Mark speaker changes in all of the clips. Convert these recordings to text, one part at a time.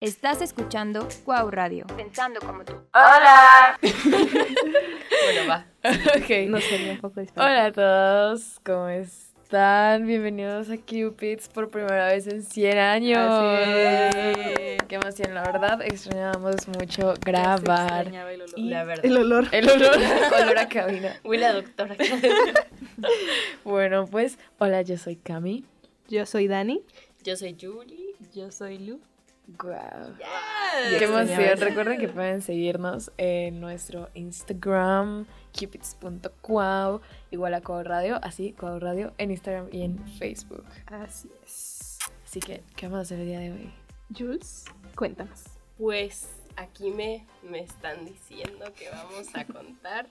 Speaker 1: Estás escuchando Wow Radio.
Speaker 2: Pensando como tú.
Speaker 3: ¡Hola!
Speaker 4: Bueno, va.
Speaker 3: ok.
Speaker 5: No sería un poco distinto.
Speaker 3: Hola a todos, ¿cómo están? Bienvenidos a Cupids por primera vez en 100 años.
Speaker 5: Así
Speaker 3: Qué emoción, la verdad, extrañábamos mucho grabar.
Speaker 5: el olor.
Speaker 4: La verdad.
Speaker 5: El olor.
Speaker 3: El olor, olor a cabina.
Speaker 4: Huele a doctora.
Speaker 3: Bueno, pues, hola, yo soy Cami.
Speaker 5: Yo soy Dani.
Speaker 4: Yo soy Julie.
Speaker 5: Yo soy Lu.
Speaker 3: Wow.
Speaker 4: Yes.
Speaker 3: Qué emoción. Recuerden que pueden seguirnos en nuestro Instagram, cupids.cuau, igual a Cuau Radio, así, Cuau Radio, en Instagram y en Facebook.
Speaker 5: Así es.
Speaker 3: Así que, ¿qué vamos a hacer el día de hoy?
Speaker 5: Jules, cuéntanos.
Speaker 4: Pues aquí me, me están diciendo que vamos a contar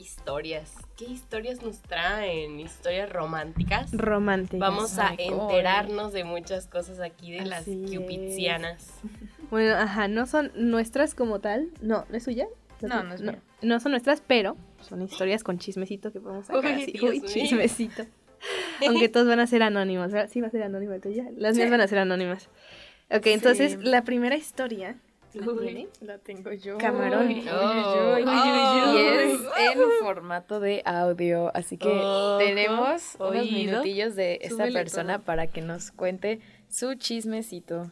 Speaker 4: historias. ¿Qué historias nos traen? ¿Historias románticas?
Speaker 5: Romántica.
Speaker 4: Vamos a
Speaker 3: Ay,
Speaker 4: enterarnos de muchas cosas aquí de las
Speaker 5: Así
Speaker 4: cupidzianas.
Speaker 5: Bueno, ajá, no son nuestras como tal. No, ¿no es suya?
Speaker 1: No, no es mía.
Speaker 5: No son nuestras, pero son historias con chismecito que podemos sacar
Speaker 4: Uy,
Speaker 5: así.
Speaker 4: Dios
Speaker 5: Uy, chismecito. Aunque todos van a ser anónimos, ¿verdad? Sí, va a ser anónima tuya. Las mías van a ser anónimas. Ok, entonces
Speaker 3: Sí.
Speaker 5: la primera historia. ¿La
Speaker 4: Uy.
Speaker 5: tiene?
Speaker 3: La tengo yo.
Speaker 5: Camarón.
Speaker 3: Uy, uy,
Speaker 4: Oh.
Speaker 3: uy, uy,
Speaker 4: Oh.
Speaker 3: Y es en formato de audio, así que
Speaker 4: Ojo,
Speaker 3: tenemos unos
Speaker 4: oído.
Speaker 3: minutillos de esta
Speaker 5: Súbele
Speaker 3: persona para que nos cuente su chismecito.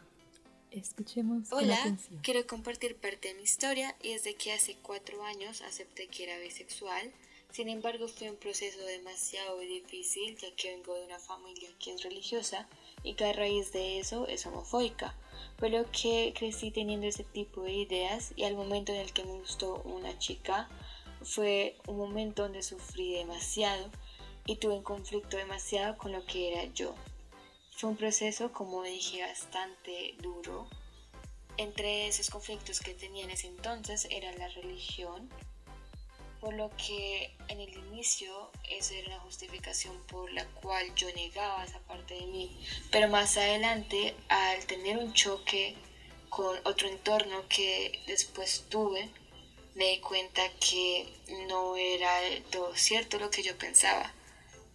Speaker 5: Escuchemos.
Speaker 6: Hola, quiero compartir parte de mi historia y es de que hace cuatro años acepté que era bisexual. Sin embargo, fue un proceso demasiado difícil ya que vengo de una familia que es religiosa y que a raíz de eso es homofóbica. Por lo que crecí teniendo ese tipo de ideas y al momento en el que me gustó una chica fue un momento donde sufrí demasiado y tuve un conflicto demasiado con lo que era yo. Fue un proceso, como dije, bastante duro. Entre esos conflictos que tenía en ese entonces era la religión, por lo que en el inicio eso era una justificación por la cual yo negaba esa parte de mí. Pero más adelante, al tener un choque con otro entorno que después tuve, me di cuenta que no era todo cierto lo que yo pensaba.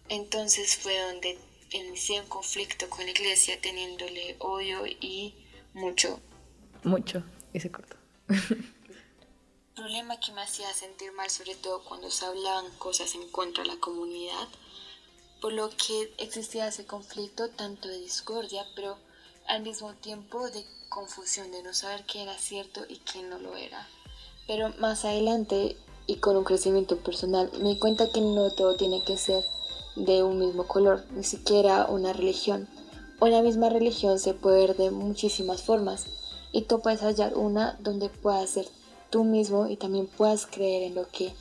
Speaker 6: Entonces fue donde inicié un conflicto con la iglesia teniéndole odio y mucho
Speaker 3: Mucho. Y se cortó.
Speaker 6: problema que me hacía sentir mal, sobre todo cuando se hablaban cosas en contra de la comunidad, por lo que existía ese conflicto tanto de discordia, pero al mismo tiempo de confusión, de no saber qué era cierto y qué no lo era. Pero más adelante y con un crecimiento personal, me di cuenta que no todo tiene que ser de un mismo color, ni siquiera una religión. Una misma religión se puede ver de muchísimas formas y tú puedes hallar una donde puedas ser tú mismo y también puedas creer en lo que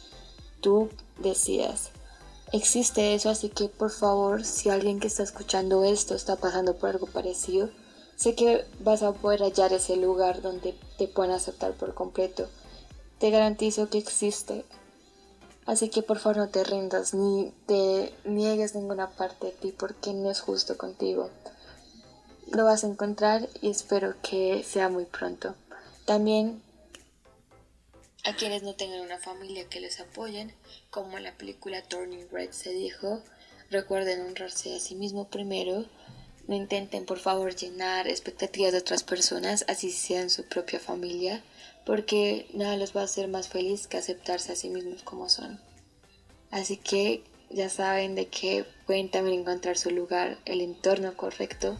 Speaker 6: tú decidas. Existe eso, así que por favor, si alguien que está escuchando esto está pasando por algo parecido, sé que vas a poder hallar ese lugar donde te puedan aceptar por completo. Te garantizo que existe. Así que por favor no te rindas ni te niegues ninguna parte de ti porque no es justo contigo. Lo vas a encontrar y espero que sea muy pronto. También a quienes no tengan una familia que les apoyen, como en la película Turning Red se dijo, recuerden honrarse a sí mismo primero. No intenten por favor llenar expectativas de otras personas, así sean su propia familia, porque nada los va a hacer más feliz que aceptarse a sí mismos como son. Así que ya saben de que pueden también encontrar su lugar, el entorno correcto,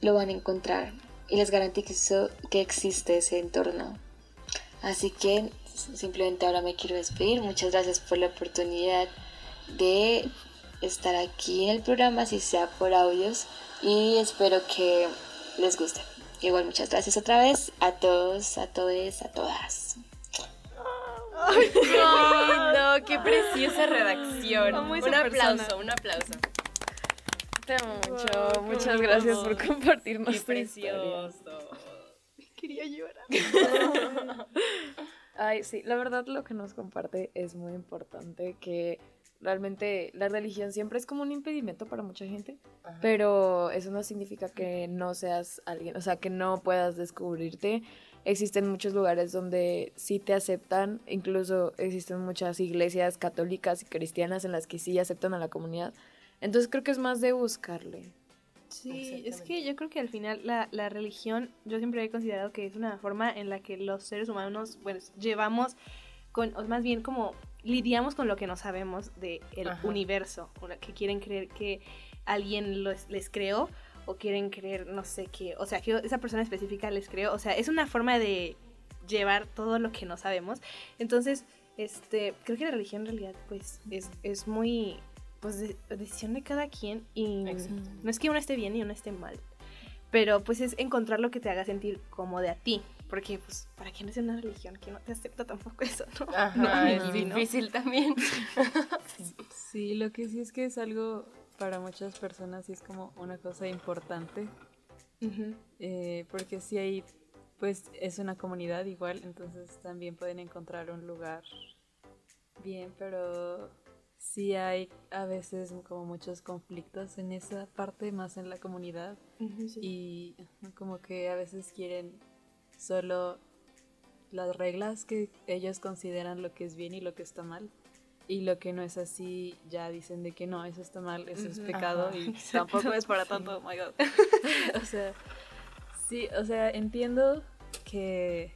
Speaker 6: lo van a encontrar y les garantizo que existe ese entorno. Así que simplemente ahora me quiero despedir. Muchas gracias por la oportunidad de estar aquí en el programa, así sea por audios, y espero que les guste. Igual muchas gracias otra vez a todos, a todos, a todas.
Speaker 4: Ay, no, qué preciosa redacción. Un aplauso,
Speaker 5: persona.
Speaker 4: un aplauso.
Speaker 3: Te amo mucho.
Speaker 4: Wow,
Speaker 3: Muchas gracias por compartirnos
Speaker 4: Qué
Speaker 3: tu historia.
Speaker 5: Quería llorar.
Speaker 3: Ay, sí, la verdad lo que nos comparte es muy importante que realmente la religión siempre es como un impedimento para mucha gente,
Speaker 4: Ajá.
Speaker 3: pero eso no significa que no seas alguien, o sea, que no puedas descubrirte. Existen muchos lugares donde sí te aceptan, incluso existen muchas iglesias católicas y cristianas en las que sí aceptan a la comunidad. Entonces creo que es más de buscarle.
Speaker 5: Sí, es que yo creo que al final la, la religión, yo siempre he considerado que es una forma en la que los seres humanos, pues, llevamos con, o más bien como lidiamos con lo que no sabemos del
Speaker 4: Ajá.
Speaker 5: universo, o que quieren creer que alguien los- les creó o quieren creer, no sé qué, o sea, que esa persona específica les creó, o sea, es una forma de llevar todo lo que no sabemos. Entonces, este, creo que la religión en realidad, pues, es, es muy, pues, de- decisión de cada quien y
Speaker 4: Exacto.
Speaker 5: no es que uno esté bien y uno esté mal, pero pues es encontrar lo que te haga sentir cómodo a ti, porque pues, ¿para qué no es una religión que no te acepta tampoco eso, no?
Speaker 4: Ajá,
Speaker 5: No,
Speaker 4: es
Speaker 5: ni- no.
Speaker 4: difícil también.
Speaker 2: Sí, lo que sí es que es algo para muchas personas y es como una cosa importante, eh, porque si hay, pues es una comunidad igual, entonces también pueden encontrar un lugar bien, pero sí hay a veces como muchos conflictos en esa parte, más en la comunidad,
Speaker 5: sí.
Speaker 2: y como que a veces quieren solo las reglas que ellos consideran lo que es bien y lo que está mal. Y lo que no es así, ya dicen de que no, eso está mal, eso es pecado
Speaker 4: Ajá,
Speaker 2: y tampoco es para tanto, oh my god. o sea, sí, o sea, entiendo que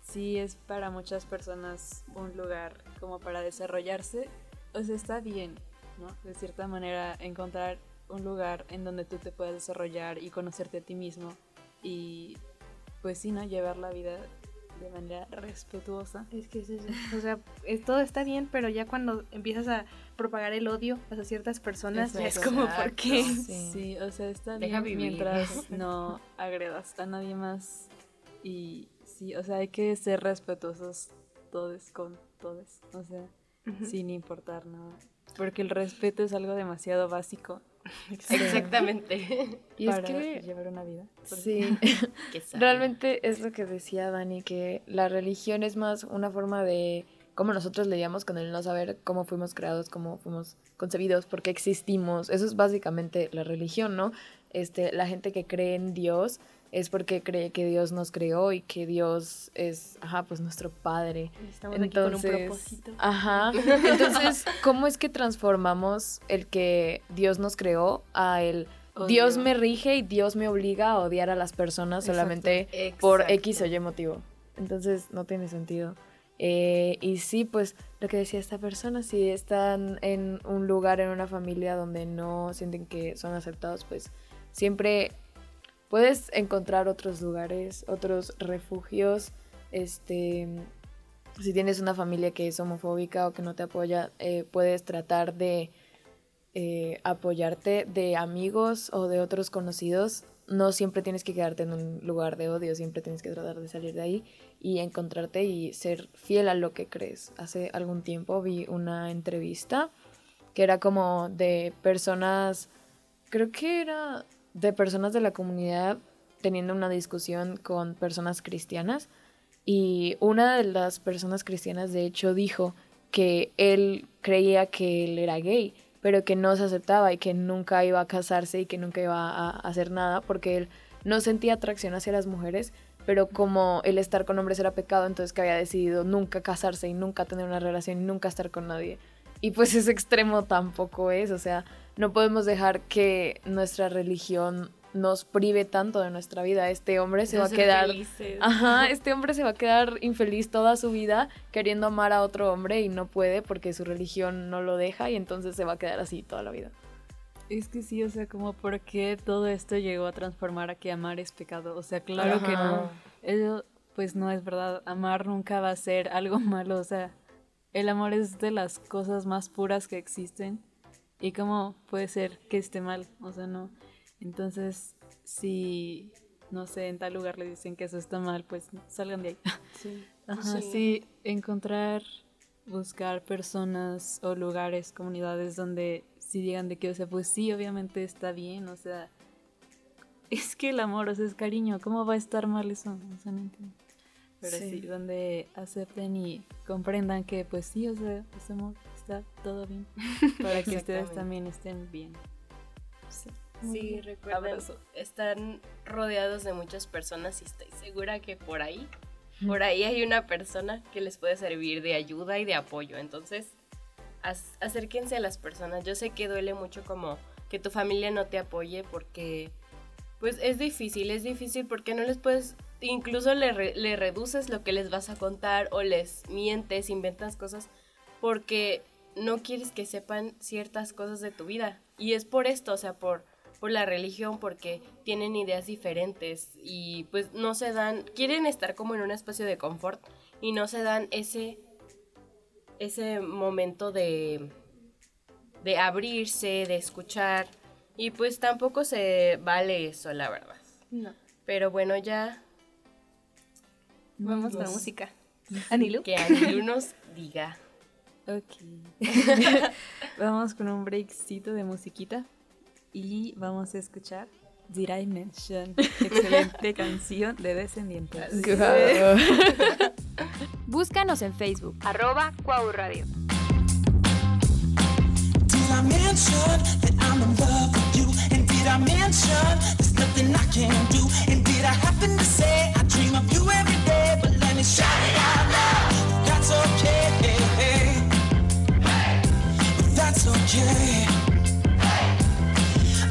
Speaker 2: sí es para muchas personas un lugar como para desarrollarse. O sea, está bien, ¿no? De cierta manera, encontrar un lugar en donde tú te puedas desarrollar y conocerte a ti mismo y pues sí, ¿no? Llevar la vida de manera respetuosa.
Speaker 5: Es que es eso. O sea, es- todo está bien, pero ya cuando empiezas a propagar el odio hacia ciertas personas, ya es como, ¿por qué?
Speaker 3: Sí.
Speaker 2: Sí, o sea, está
Speaker 4: Deja
Speaker 2: bien
Speaker 4: vivir.
Speaker 2: mientras no agredas a nadie más. Y sí, o sea, hay que ser respetuosos todos con todos. O sea, Sin importar nada. Porque el respeto es algo demasiado básico
Speaker 4: Exactamente.
Speaker 3: Y es
Speaker 2: para
Speaker 3: que,
Speaker 2: llevar una vida.
Speaker 3: Sí, realmente es lo que decía Dani, que la religión es más una forma de cómo nosotros lidiamos con el no saber cómo fuimos creados, cómo fuimos concebidos, por qué existimos. Eso es básicamente la religión, ¿no? Este, la gente que cree en Dios es porque cree que Dios nos creó y que Dios es, ajá, pues nuestro padre.
Speaker 5: Estamos aquí con un
Speaker 3: Entonces,
Speaker 5: propósito.
Speaker 3: Ajá. Entonces, ¿cómo es que transformamos el que Dios nos creó a el
Speaker 2: Odio.
Speaker 3: Dios me rige y Dios me obliga a odiar a las personas
Speaker 2: Exacto.
Speaker 3: solamente por. X o Y motivo? Entonces, no tiene sentido. Eh, y sí, pues lo que decía esta persona, si están en un lugar, en una familia donde no sienten que son aceptados, pues siempre puedes encontrar otros lugares, otros refugios. Este, si tienes una familia que es homofóbica o que no te apoya, eh, puedes tratar de eh, apoyarte de amigos o de otros conocidos. No siempre tienes que quedarte en un lugar de odio, siempre tienes que tratar de salir de ahí y encontrarte y ser fiel a lo que crees. Hace algún tiempo vi una entrevista que era como de personas, creo que era de personas de la comunidad teniendo una discusión con personas cristianas y una de las personas cristianas de hecho dijo que él creía que él era gay, pero que no se aceptaba y que nunca iba a casarse y que nunca iba a hacer nada porque él no sentía atracción hacia las mujeres, pero como el estar con hombres era pecado, entonces que había decidido nunca casarse y nunca tener una relación y nunca estar con nadie. Y pues ese extremo tampoco es, o sea, no podemos dejar que nuestra religión nos prive tanto de nuestra vida. Este hombre se va a quedar
Speaker 4: felices.
Speaker 3: Ajá, este hombre se va a quedar infeliz toda su vida queriendo amar a otro hombre y no puede porque su religión no lo deja y entonces se va a quedar así toda la vida.
Speaker 2: Es que sí, o sea, como por qué todo esto llegó a transformar a que amar es pecado. O sea, claro que no. Eso pues no es verdad. Amar nunca va a ser algo malo. O sea, el amor es de las cosas más puras que existen. ¿Y cómo puede ser que esté mal? O sea, no. Entonces, si, no sé, en tal lugar le dicen que eso está mal, pues salgan de ahí.
Speaker 5: Sí.
Speaker 2: Ajá,
Speaker 4: Sí.
Speaker 2: sí, encontrar, buscar personas o lugares, comunidades donde sí digan de que, o sea, pues sí, obviamente está bien, o sea, es que el amor, o sea, es cariño, ¿cómo va a estar mal eso? O sea, no entiendo. Pero sí,
Speaker 3: Sí.
Speaker 2: donde acepten y comprendan que, pues sí, o sea, ese amor está todo bien, para que ustedes también estén bien. Sí,
Speaker 4: Sí, recuerden,
Speaker 2: Abrazo.
Speaker 4: están rodeados de muchas personas y estoy segura que por ahí, por ahí hay una persona que les puede servir de ayuda y de apoyo. Entonces, ac- acérquense a las personas. Yo sé que duele mucho como que tu familia no te apoye porque pues es difícil, es difícil porque no les puedes, incluso le, re- le reduces lo que les vas a contar o les mientes, inventas cosas porque no quieres que sepan ciertas cosas de tu vida. Y es por esto, o sea, por, por la religión, porque tienen ideas diferentes y pues no se dan, quieren estar como en un espacio de confort y no se dan ese, ese momento de, de abrirse, de escuchar. Y pues tampoco se vale eso, la verdad.
Speaker 5: No.
Speaker 4: Pero bueno, ya
Speaker 5: Vamos con la música. Anilu.
Speaker 4: que Anilu nos diga.
Speaker 2: Ok. vamos con un breakcito de musiquita y vamos a escuchar Did I Mention? Excelente canción de Descendientes.
Speaker 3: Guau.
Speaker 1: Búscanos en Facebook. Arroba Cuau Radio.
Speaker 7: Did I mention that I'm in love with you? And did I mention there's nothing I can do? And did I happen to say I dream of you every day? But let me shout it out loud. That's okay. That's okay.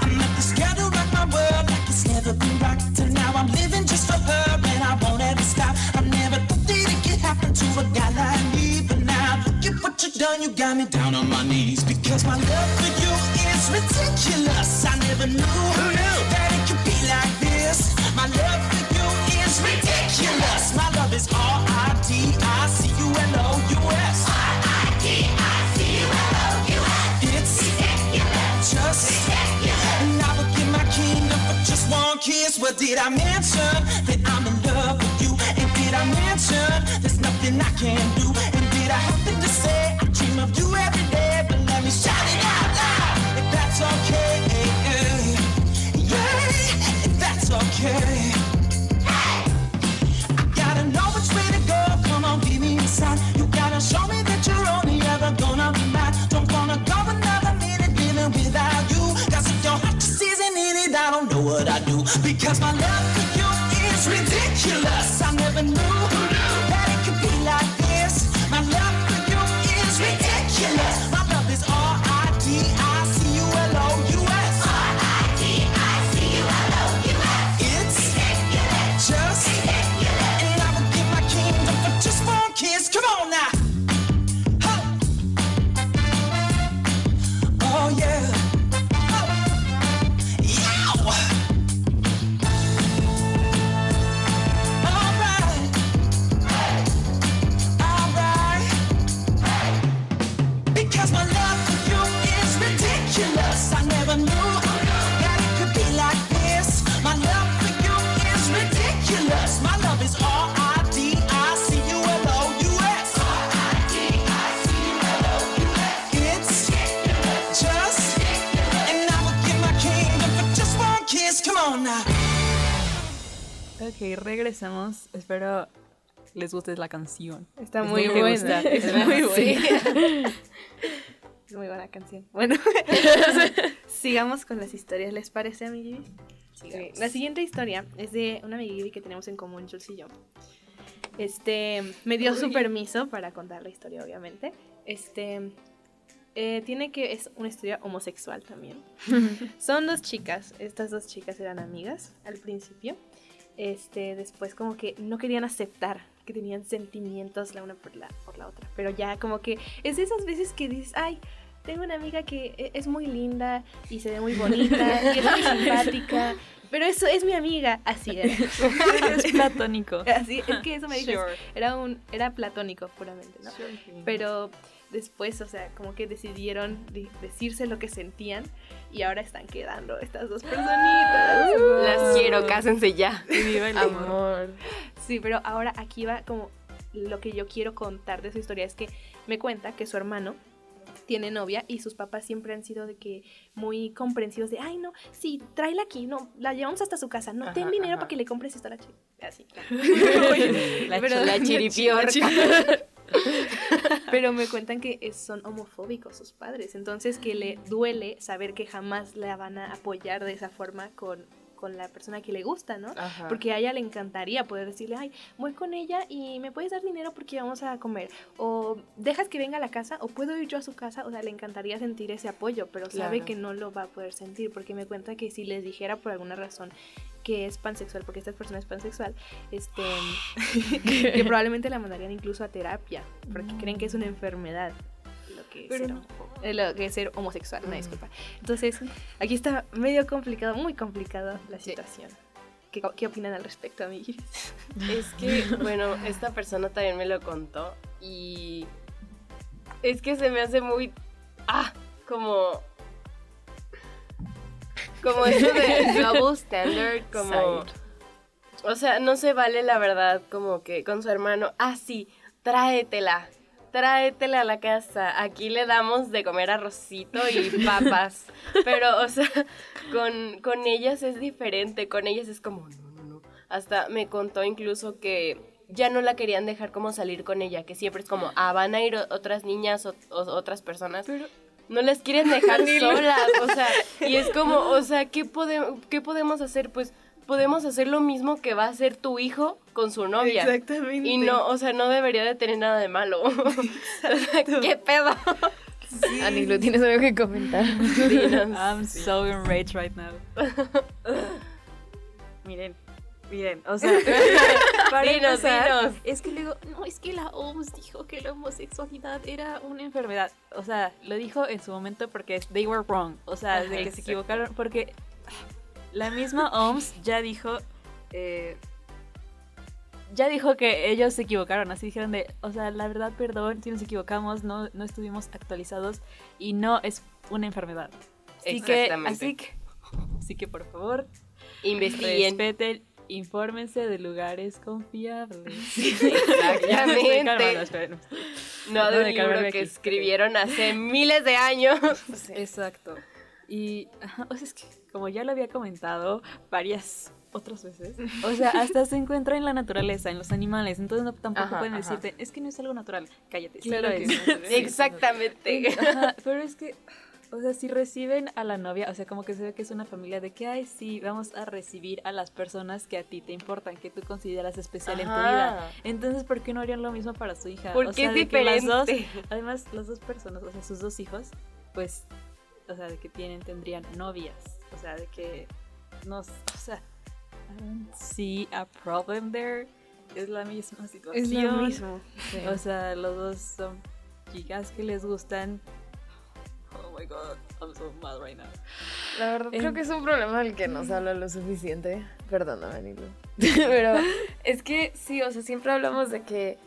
Speaker 7: I'm not to rock my world like it's never been rocked till now. I'm living just for her and I won't ever stop. I never thought that it could happen to a guy like me, but now look at what you done. You got me down on my knees because my love for you is ridiculous. I never knew Who knew? that it could be like this. My love for you is ridiculous. My love is R kiss. Well, did I mention that I'm in love with you? And did I mention there's nothing I can do? And did I happen to say I dream of you every day? Come on now.
Speaker 2: Ok, regresamos. Espero les guste la canción.
Speaker 5: Está
Speaker 2: Es
Speaker 5: muy
Speaker 2: muy
Speaker 5: buena.
Speaker 2: gusta.
Speaker 5: Es muy buena. Es muy buena canción. Bueno, sigamos con las historias. ¿Les parece, amigui? Ok, La siguiente historia es de una amigui que tenemos en común, Jules y yo. Este, me dio su permiso para contar la historia, obviamente. Este, eh, tiene que, es una historia homosexual también. Son dos chicas, estas dos chicas eran amigas al principio. Este, después como que no querían aceptar que tenían sentimientos la una por la, por la otra. Pero ya como que es de esas veces que dices, ay, tengo una amiga que e- es muy linda y se ve muy bonita y es muy simpática. Pero eso es mi amiga. Así era.
Speaker 2: es platónico.
Speaker 5: Así, es que eso me dijo.
Speaker 2: Sure.
Speaker 5: Era un, era platónico puramente, ¿no?
Speaker 2: Sure.
Speaker 5: Pero después, o sea, como que decidieron de- decirse lo que sentían y ahora están quedando estas dos personitas.
Speaker 4: Las quiero, cásense ya.
Speaker 2: Y viva el amor.
Speaker 3: Amor.
Speaker 5: Sí, pero ahora aquí va como lo que yo quiero contar de su historia es que me cuenta que su hermano tiene novia y sus papás siempre han sido de que muy comprensivos de, ay no, sí, tráela aquí, no, la llevamos hasta su casa, no, ten dinero
Speaker 4: ajá.
Speaker 5: para que le compres esto a la chica. Así.
Speaker 2: La
Speaker 5: Pero-
Speaker 4: La chiripiorca.
Speaker 5: Pero me cuentan que son homofóbicos sus padres, entonces que le duele saber que jamás la van a apoyar de esa forma con, con la persona que le gusta, ¿no?
Speaker 4: Ajá.
Speaker 5: Porque a ella le encantaría poder decirle, ay, voy con ella y me puedes dar dinero porque vamos a comer. O dejas que venga a la casa o puedo ir yo a su casa. O sea, le encantaría sentir ese apoyo, pero sabe
Speaker 4: Claro.
Speaker 5: que no lo va a poder sentir porque me cuenta que si les dijera por alguna razón que es pansexual, porque esta persona es pansexual, este, que probablemente la mandarían incluso a terapia, porque creen que es una enfermedad. Lo que,
Speaker 2: Pero
Speaker 5: ser,
Speaker 2: no.
Speaker 5: eh, lo que es ser homosexual, una
Speaker 3: Mm.
Speaker 5: disculpa. Entonces, aquí está medio complicado, muy complicado la
Speaker 4: Sí.
Speaker 5: situación. ¿Qué, qué opinan al respecto, amiguis?
Speaker 4: Es que, bueno, esta persona también me lo contó y es que se me hace muy, ah, como, como eso de double standard, como, o sea, no se vale la verdad como que con su hermano, ah, sí, tráetela, tráetela a la casa, aquí le damos de comer arrocito y papas, pero, o sea, con, con ellas es diferente, con ellas es como, no, no, no, hasta me contó incluso que ya no la querían dejar como salir con ella, que siempre es como, ah, van a ir otras niñas o, o otras personas. no les quieren dejar solas, o sea, y es como, o sea, ¿qué, pode- ¿qué podemos hacer? Pues podemos hacer lo mismo que va a hacer tu hijo con su novia.
Speaker 5: Exactamente.
Speaker 4: Y no, o sea, no debería de tener nada de malo. ¿Qué pedo?
Speaker 3: Anilo, ¿tienes algo que comentar?
Speaker 4: Dinos.
Speaker 2: I'm so enraged right now. miren, miren, o sea, para
Speaker 4: Dinos,
Speaker 2: empezar,
Speaker 4: dinos.
Speaker 2: es que luego, no, es que la OMS dijo que la homosexualidad era una enfermedad. O sea, lo dijo en su momento porque they were wrong. O sea,
Speaker 4: Ajá,
Speaker 2: de que se equivocaron, porque la misma OMS ya dijo, eh, ya dijo que ellos se equivocaron, así dijeron de, o sea, la verdad, perdón, si nos equivocamos, no, no estuvimos actualizados y no es una enfermedad. Así que, así que, así que por favor,
Speaker 4: Investiguen.
Speaker 2: respeten, infórmense de lugares confiables.
Speaker 4: Exactamente.
Speaker 2: No.
Speaker 4: No de un libro que
Speaker 2: aquí.
Speaker 4: escribieron hace miles de años.
Speaker 2: Exacto. Y, ajá, o sea, es que como ya lo había comentado varias otras veces, o sea, hasta se encuentra en la naturaleza, en los animales, entonces no, tampoco
Speaker 4: Ajá,
Speaker 2: pueden
Speaker 4: ajá.
Speaker 2: decirte, es que no es algo natural, cállate. sí
Speaker 3: Claro
Speaker 2: lo
Speaker 3: que
Speaker 2: es.
Speaker 3: sí.
Speaker 4: Exactamente.
Speaker 2: Ajá, pero es que, o sea, si reciben a la novia, o sea, como que se ve que es una familia de que, ay, sí, vamos a recibir a las personas que a ti te importan, que tú consideras especial en tu vida. Entonces, ¿por qué no harían lo mismo para su hija?
Speaker 4: Porque
Speaker 2: o sea,
Speaker 4: es
Speaker 2: de que las dos,
Speaker 4: diferente.
Speaker 2: además, las dos personas, o sea, sus dos hijos, pues, o sea, de que tienen, tendrían novias. O sea, de que, no, s- o sea, I don't see a problem there. Es la misma situación.
Speaker 5: Es lo mismo.
Speaker 2: O sea, los dos son chicas que les gustan. Oh my god, I'm so mad right now.
Speaker 3: La verdad, creo que es un problema del que no se habla lo suficiente. Perdóname, Anilo. Pero es que sí, o sea, siempre hablamos de que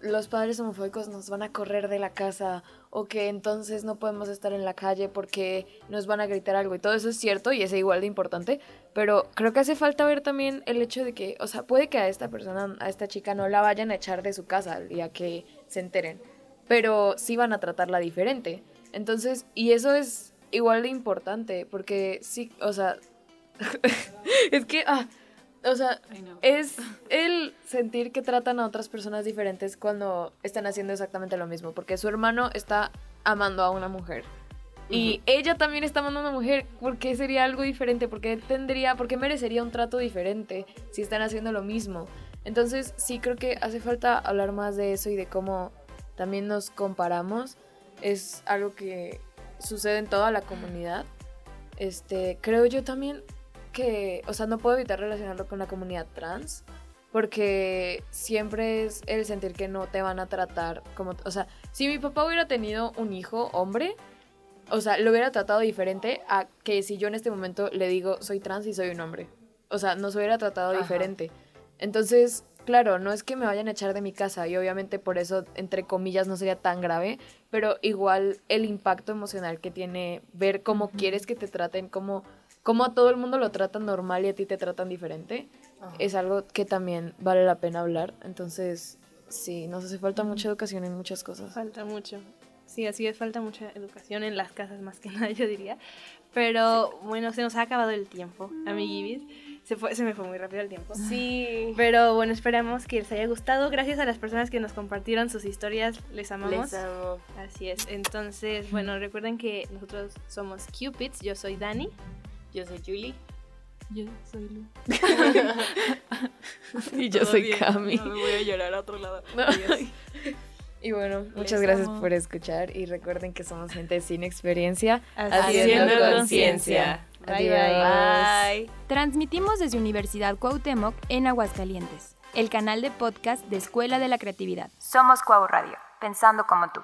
Speaker 3: los padres homofóbicos nos van a correr de la casa o que entonces no podemos estar en la calle porque nos van a gritar algo y todo eso es cierto y es igual de importante, pero creo que hace falta ver también el hecho de que, o sea, puede que a esta persona, a esta chica no la vayan a echar de su casa el día que se enteren, pero sí van a tratarla diferente. Entonces, y eso es igual de importante porque sí, o sea, es que, ah, o sea, es el sentir que tratan a otras personas diferentes cuando están haciendo exactamente lo mismo, porque su hermano está amando a una mujer. Y ella también está amando a una mujer, ¿por qué sería algo diferente? ¿Por qué tendría, por qué merecería un trato diferente si están haciendo lo mismo? Entonces, sí creo que hace falta hablar más de eso y de cómo también nos comparamos. Es algo que sucede en toda la comunidad. Este, creo yo también que, o sea, no puedo evitar relacionarlo con la comunidad trans, porque siempre es el sentir que no te van a tratar como, o sea, si mi papá hubiera tenido un hijo hombre, o sea, lo hubiera tratado diferente a que si yo en este momento le digo soy trans y soy un hombre. O sea, nos hubiera tratado
Speaker 4: Ajá.
Speaker 3: diferente. Entonces, claro, no es que me vayan a echar de mi casa y obviamente por eso, entre comillas, no sería tan grave, pero igual el impacto emocional que tiene ver cómo quieres que te traten, cómo, cómo a todo el mundo lo tratan normal y a ti te tratan diferente, es algo que también vale la pena hablar. Entonces, sí, nos hace falta mucha educación en muchas cosas.
Speaker 5: Falta mucho. Sí, así es, falta mucha educación en las casas más que nada, yo diría. Pero bueno, se nos ha acabado el tiempo, amiguibis. Se, fue, se me fue muy rápido el tiempo.
Speaker 4: Sí.
Speaker 5: Pero bueno, esperamos que les haya gustado. Gracias a las personas que nos compartieron sus historias. Les amamos.
Speaker 4: Les amo.
Speaker 5: Así es. Entonces, bueno, recuerden que nosotros somos Cupids. Yo soy Dani.
Speaker 4: Yo soy Julie.
Speaker 2: Yo soy Lu.
Speaker 3: y yo
Speaker 2: Todo
Speaker 3: soy
Speaker 2: bien,
Speaker 3: Cami.
Speaker 2: No me voy a llorar a otro lado.
Speaker 3: No. Y bueno, muchas
Speaker 2: Les
Speaker 3: gracias
Speaker 2: amo.
Speaker 3: por escuchar y recuerden que somos gente sin experiencia.
Speaker 4: Haciendo conciencia.
Speaker 5: Bye, bye.
Speaker 4: Bye.
Speaker 1: Transmitimos desde Universidad Cuauhtémoc en Aguascalientes, el canal de podcast de Escuela de la Creatividad. Somos Cuau Radio, pensando como tú.